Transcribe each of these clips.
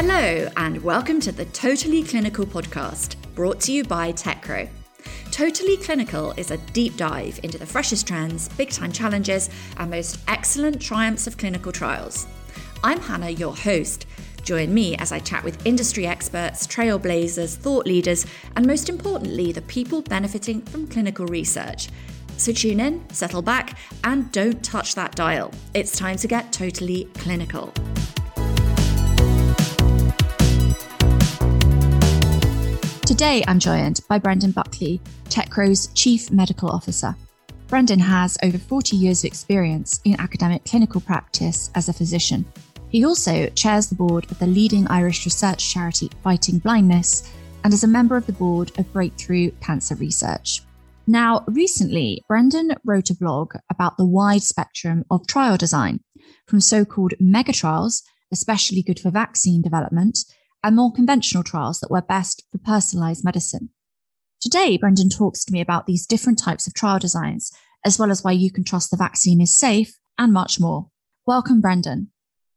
Hello, and welcome to the Totally Clinical podcast, brought to you by Teckro. Totally Clinical is a deep dive into the freshest trends, big time challenges, and most excellent triumphs of clinical trials. I'm Hannah, your host. Join me as I chat with industry experts, trailblazers, thought leaders, and most importantly, the people benefiting from clinical research. So tune in, settle back, and don't touch that dial. It's time to get totally clinical. Today, I'm joined by Brendan Buckley, Teckro's Chief Medical Officer. Brendan has over 40 years of experience in academic clinical practice as a physician. He also chairs the board of the leading Irish research charity Fighting Blindness and is a member of the board of Breakthrough Cancer Research. Now, recently, Brendan wrote a blog about the wide spectrum of trial design, from so called mega trials, especially good for vaccine development, and more conventional trials that were best for personalized medicine. Today, Brendan talks to me about these different types of trial designs, as well as why you can trust the vaccine is safe and much more. Welcome, Brendan.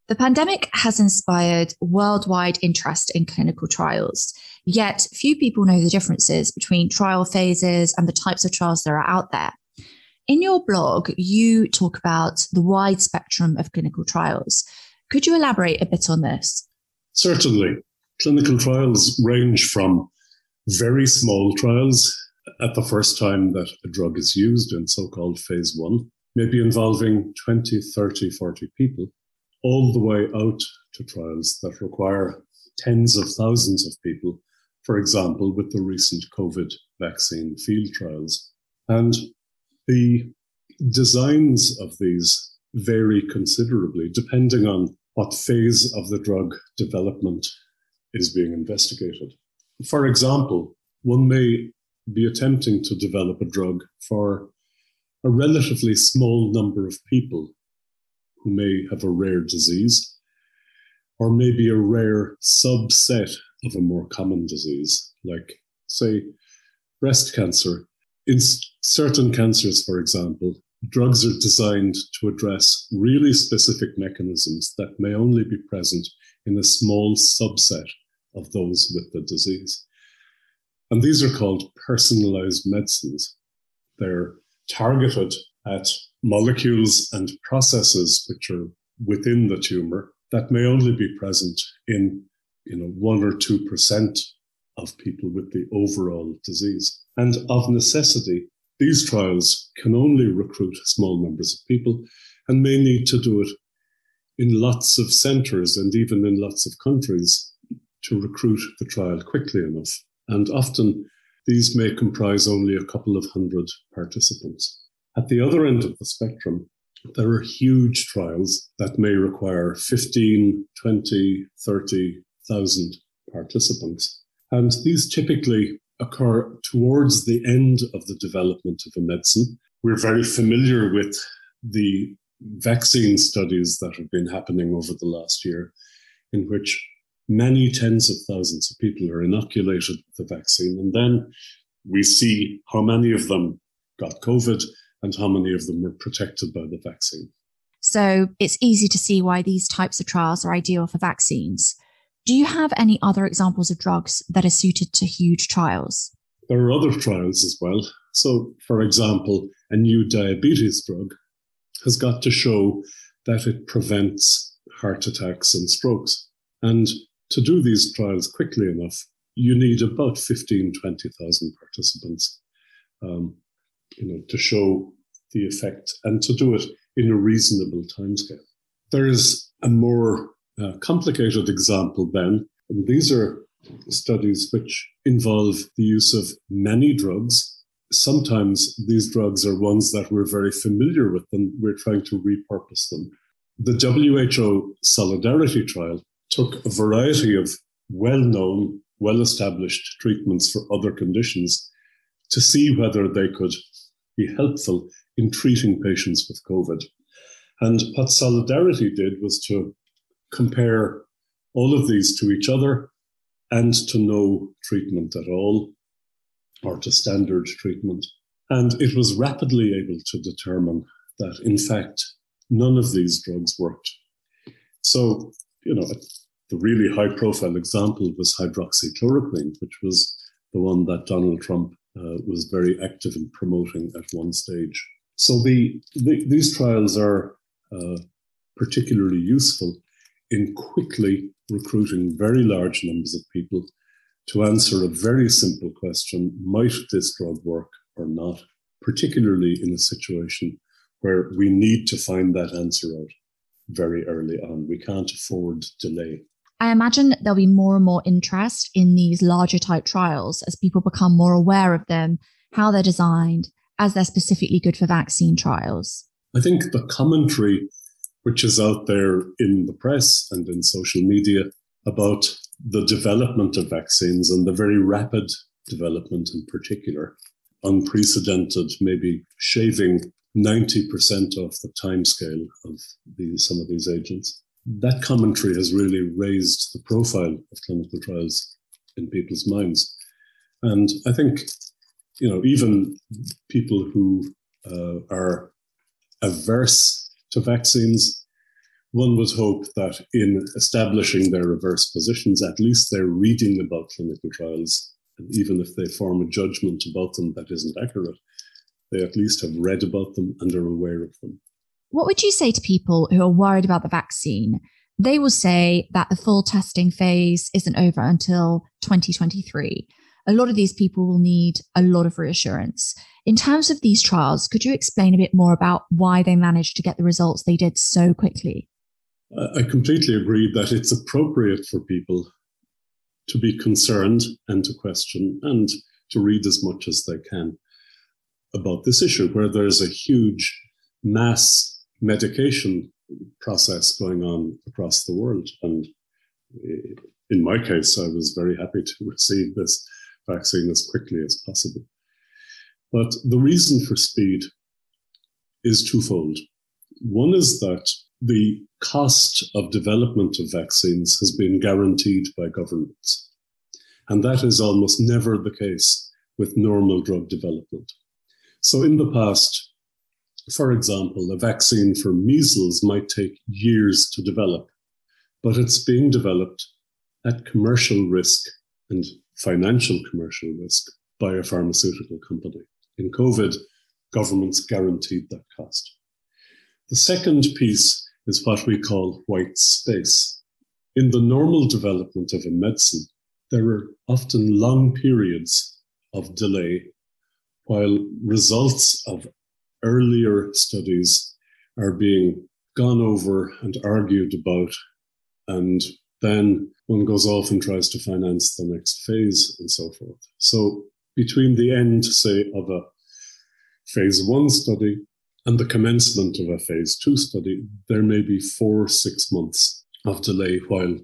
The pandemic has inspired worldwide interest in clinical trials, yet few people know the differences between trial phases and the types of trials that are out there. In your blog, you talk about the wide spectrum of clinical trials. Could you elaborate a bit on this? Certainly. Clinical trials range from very small trials at the first time that a drug is used in so called phase one, maybe involving 20, 30, 40 people, all the way out to trials that require tens of thousands of people, for example, with the recent COVID vaccine field trials. And the designs of these vary considerably depending on what phase of the drug development is being investigated. For example, one may be attempting to develop a drug for a relatively small number of people who may have a rare disease, or maybe a rare subset of a more common disease, like, say, breast cancer. In certain cancers, for example, drugs are designed to address really specific mechanisms that may only be present in a small subset of those with the disease. And these are called personalized medicines. They're targeted at molecules and processes which are within the tumor that may only be present in you know one or two percent of people with the overall disease. And of necessity, these trials can only recruit small numbers of people and may need to do it in lots of centers and even in lots of countries to recruit the trial quickly enough. And often these may comprise only a couple of hundred participants. At the other end of the spectrum, there are huge trials that may require 15, 20, 30,000 participants. And these typically occur towards the end of the development of a medicine. We're very familiar with the vaccine studies that have been happening over the last year, in which many tens of thousands of people are inoculated with the vaccine. And then we see how many of them got COVID and how many of them were protected by the vaccine. So it's easy to see why these types of trials are ideal for vaccines. Do you have any other examples of drugs that are suited to huge trials? There are other trials as well. So, for example, a new diabetes drug has got to show that it prevents heart attacks and strokes. And to do these trials quickly enough, you need about 15, 20,000 participants, um, you know, to show the effect and to do it in a reasonable timescale. There is a more uh, complicated example then, and these are studies which involve the use of many drugs. Sometimes these drugs are ones that we're very familiar with and we're trying to repurpose them. The WHO Solidarity Trial took a variety of well known, well established treatments for other conditions to see whether they could be helpful in treating patients with COVID. And what Solidarity did was to compare all of these to each other and to no treatment at all or to standard treatment. And it was rapidly able to determine that, in fact, none of these drugs worked. So, you know, the really high profile example was hydroxychloroquine, which was the one that Donald Trump uh, was very active in promoting at one stage. So the, the these trials are uh, particularly useful in quickly recruiting very large numbers of people to answer a very simple question might this drug work or not, particularly in a situation where we need to find that answer out very early on. We can't afford delay. I imagine there'll be more and more interest in these larger type trials as people become more aware of them, how they're designed, as they're specifically good for vaccine trials. I think the commentary which is out there in the press and in social media about the development of vaccines and the very rapid development in particular, unprecedented, maybe shaving 90% off the timescale of the, some of these agents. That commentary has really raised the profile of clinical trials in people's minds. And I think, you know, even people who uh, are averse to vaccines, one would hope that in establishing their reverse positions, at least they're reading about clinical trials. And even if they form a judgment about them that isn't accurate, they at least have read about them and are aware of them. What would you say to people who are worried about the vaccine? They will say that the full testing phase isn't over until 2023. A lot of these people will need a lot of reassurance. In terms of these trials, could you explain a bit more about why they managed to get the results they did so quickly? I completely agree that it's appropriate for people to be concerned and to question and to read as much as they can about this issue, where there's a huge mass medication process going on across the world. And in my case, I was very happy to receive this vaccine as quickly as possible. But the reason for speed is twofold. One is that the cost of development of vaccines has been guaranteed by governments. And that is almost never the case with normal drug development. So in the past, for example, a vaccine for measles might take years to develop, but it's being developed at commercial risk and financial commercial risk by a pharmaceutical company. In COVID, governments guaranteed that cost. The second piece is what we call white space. In the normal development of a medicine, there are often long periods of delay, while results of earlier studies are being gone over and argued about, and then one goes off and tries to finance the next phase and so forth. So, between the end, say, of a phase one study and the commencement of a phase two study, there may be four, six months of delay while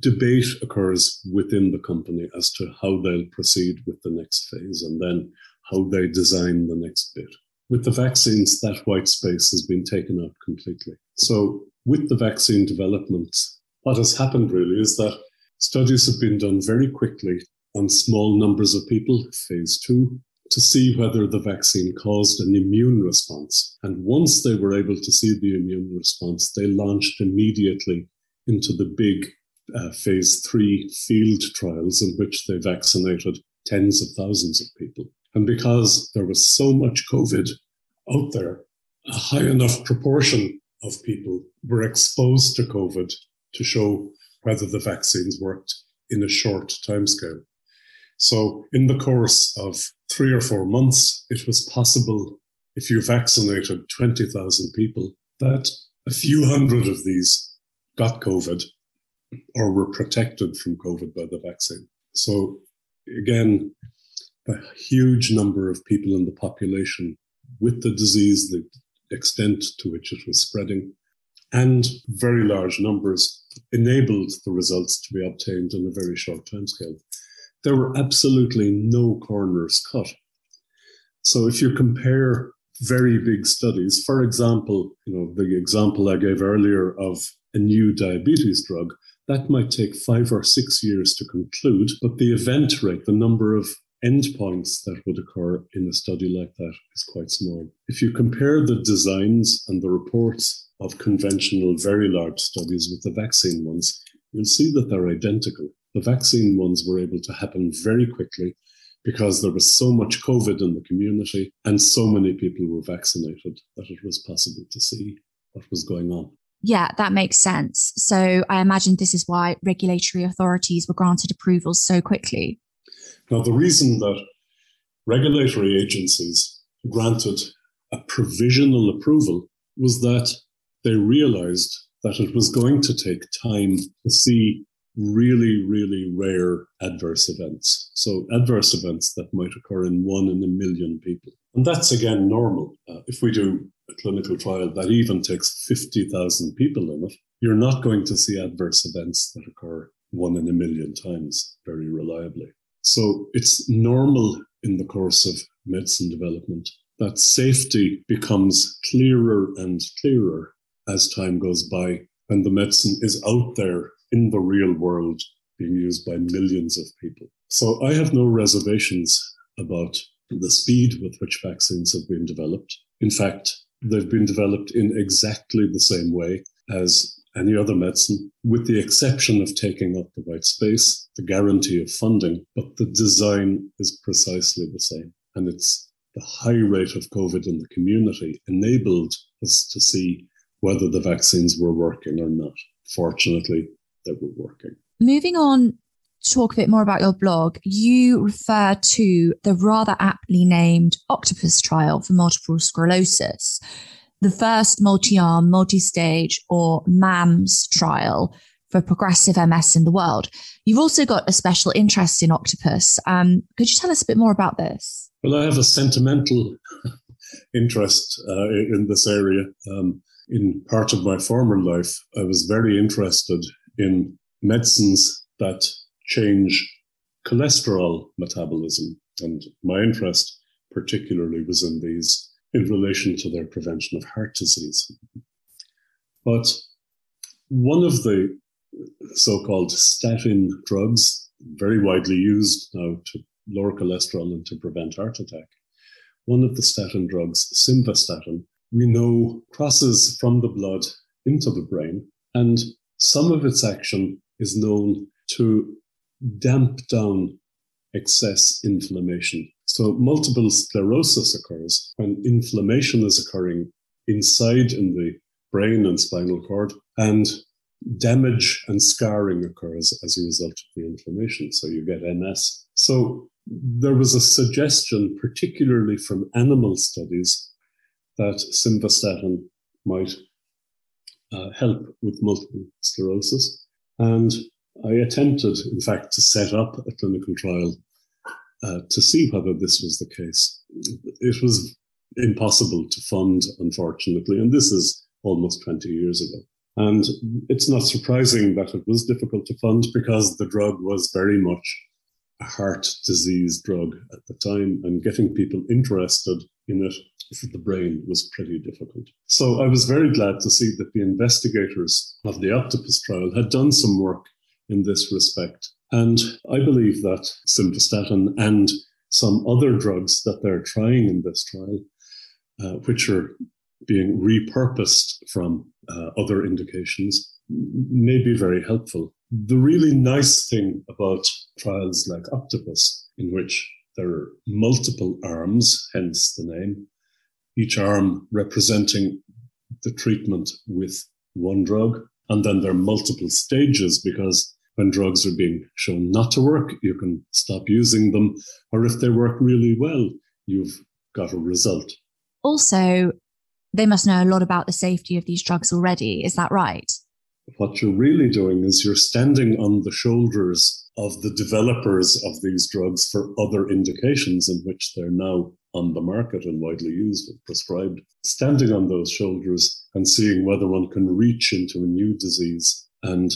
debate occurs within the company as to how they'll proceed with the next phase and then how they design the next bit. With the vaccines, that white space has been taken out completely. So, with the vaccine development, what has happened really is that studies have been done very quickly on small numbers of people, phase two, to see whether the vaccine caused an immune response. And once they were able to see the immune response, they launched immediately into the big uh, phase three field trials in which they vaccinated tens of thousands of people. And because there was so much COVID out there, a high enough proportion of people were exposed to COVID to show whether the vaccines worked in a short timescale. So, in the course of three or four months, it was possible, if you vaccinated 20,000 people, that a few hundred of these got COVID or were protected from COVID by the vaccine. So, again, a huge number of people in the population with the disease, the extent to which it was spreading, and very large numbers enabled the results to be obtained in a very short timescale there were absolutely no corners cut. So if you compare very big studies, for example, you know, the example I gave earlier of a new diabetes drug, that might take five or six years to conclude, but the event rate, the number of endpoints that would occur in a study like that is quite small. If you compare the designs and the reports of conventional very large studies with the vaccine ones, you'll see that they're identical. The vaccine ones were able to happen very quickly because there was so much COVID in the community and so many people were vaccinated that it was possible to see what was going on. Yeah, that makes sense. So I imagine this is why regulatory authorities were granted approvals so quickly. Now, the reason that regulatory agencies granted a provisional approval was that they realized that it was going to take time to see really, really rare adverse events. So, adverse events that might occur in one in a million people. And that's again normal. Uh, if we do a clinical trial that even takes 50,000 people in it, you're not going to see adverse events that occur one in a million times very reliably. So, it's normal in the course of medicine development that safety becomes clearer and clearer as time goes by and the medicine is out there in the real world being used by millions of people. So I have no reservations about the speed with which vaccines have been developed. In fact, they've been developed in exactly the same way as any other medicine, with the exception of taking up the white space, the guarantee of funding, but the design is precisely the same. And it's the high rate of COVID in the community enabled us to see whether the vaccines were working or not. Fortunately, they were working. Moving on, talk a bit more about your blog. You refer to the rather aptly named Octopus trial for multiple sclerosis, the first multi arm, multi stage, or MAMS trial for progressive MS in the world. You've also got a special interest in octopus. Um, could you tell us a bit more about this? Well, I have a sentimental interest uh, in this area. Um, in part of my former life, I was very interested in medicines that change cholesterol metabolism. And my interest particularly was in these in relation to their prevention of heart disease. But one of the so called statin drugs, very widely used now to lower cholesterol and to prevent heart attack, one of the statin drugs, simvastatin, we know crosses from the blood into the brain and some of its action is known to damp down excess inflammation. So, multiple sclerosis occurs when inflammation is occurring inside in the brain and spinal cord, and damage and scarring occurs as a result of the inflammation. So, you get MS. So, there was a suggestion, particularly from animal studies, that simvastatin might uh, help with multiple sclerosis. And I attempted, in fact, to set up a clinical trial uh, to see whether this was the case. It was impossible to fund, unfortunately, and this is almost 20 years ago. And it's not surprising that it was difficult to fund because the drug was very much a heart disease drug at the time, and getting people interested in it for the brain was pretty difficult. So I was very glad to see that the investigators of the octopus trial had done some work in this respect. And I believe that simvastatin and some other drugs that they're trying in this trial, uh, which are being repurposed from uh, other indications, may be very helpful. The really nice thing about trials like Octopus, in which there are multiple arms, hence the name, each arm representing the treatment with one drug. And then there are multiple stages because when drugs are being shown not to work, you can stop using them. Or if they work really well, you've got a result. Also, they must know a lot about the safety of these drugs already. Is that right? What you're really doing is you're standing on the shoulders of the developers of these drugs for other indications in which they're now on the market and widely used and prescribed, standing on those shoulders and seeing whether one can reach into a new disease and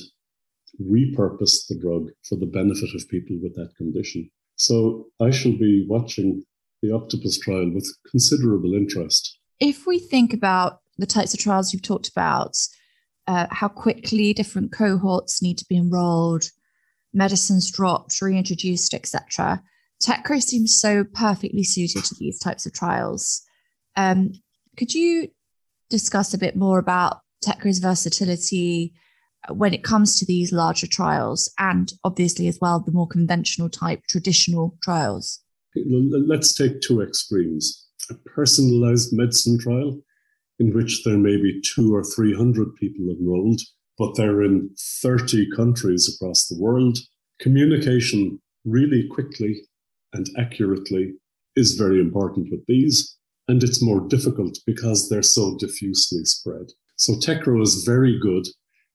repurpose the drug for the benefit of people with that condition. So I shall be watching the octopus trial with considerable interest. If we think about the types of trials you've talked about, uh, how quickly different cohorts need to be enrolled, medicines dropped, reintroduced, etc. Teckro seems so perfectly suited to these types of trials. Um, could you discuss a bit more about Teckro's versatility, when it comes to these larger trials and obviously as well the more conventional type traditional trials? Let's take two extremes a personalized medicine trial in which there may be two or 300 people enrolled, but they're in 30 countries across the world. Communication really quickly and accurately is very important with these, and it's more difficult because they're so diffusely spread. So Teckro is very good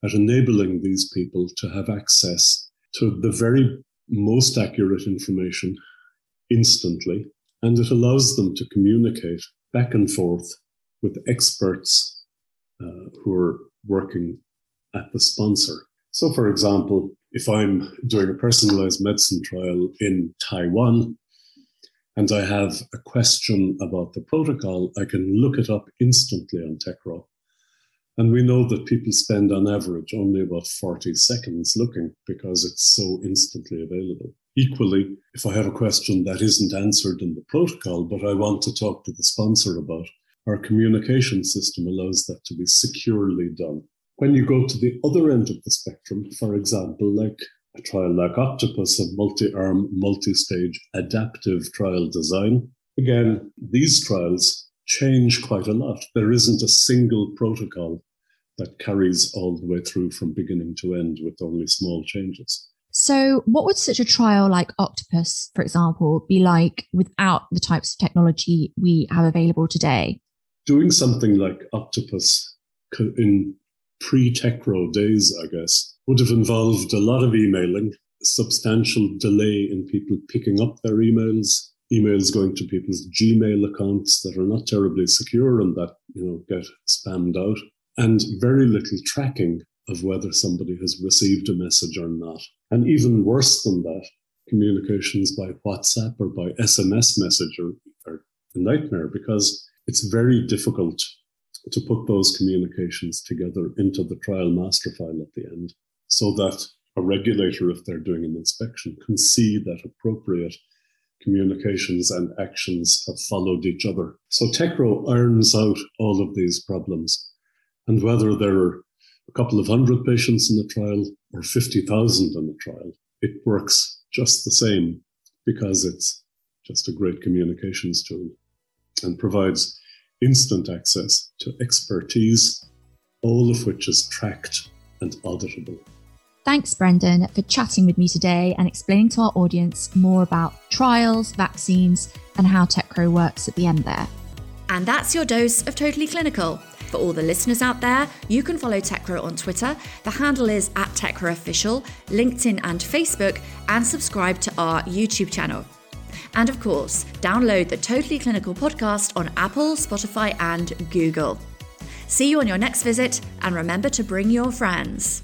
at enabling these people to have access to the very most accurate information instantly, and it allows them to communicate back and forth with experts uh, who are working at the sponsor. So, for example, if I'm doing a personalized medicine trial in Taiwan and I have a question about the protocol, I can look it up instantly on Teckro. And we know that people spend on average only about 40 seconds looking because it's so instantly available. Equally, if I have a question that isn't answered in the protocol, but I want to talk to the sponsor about, our communication system allows that to be securely done. When you go to the other end of the spectrum, for example, like a trial like Octopus, a multi arm, multi stage adaptive trial design, again, these trials change quite a lot. There isn't a single protocol that carries all the way through from beginning to end with only small changes. So, what would such a trial like Octopus, for example, be like without the types of technology we have available today? Doing something like Octopus in pre Teckro days, I guess, would have involved a lot of emailing, substantial delay in people picking up their emails, emails going to people's Gmail accounts that are not terribly secure and that you know get spammed out, and very little tracking of whether somebody has received a message or not. And even worse than that, communications by WhatsApp or by SMS message are, are a nightmare because it's very difficult to put those communications together into the trial master file at the end so that a regulator, if they're doing an inspection, can see that appropriate communications and actions have followed each other. So Teckro irons out all of these problems. And whether there are a couple of hundred patients in the trial or 50,000 in the trial, it works just the same because it's just a great communications tool and provides instant access to expertise, all of which is tracked and auditable. Thanks, Brendan, for chatting with me today and explaining to our audience more about trials, vaccines, and how Teckro works at the end there. And that's your dose of Totally Clinical. For all the listeners out there, you can follow Teckro on Twitter. The handle is at Teckro Official, LinkedIn and Facebook, and subscribe to our YouTube channel. And of course, download the Totally Clinical podcast on Apple, Spotify, and Google. See you on your next visit, and remember to bring your friends.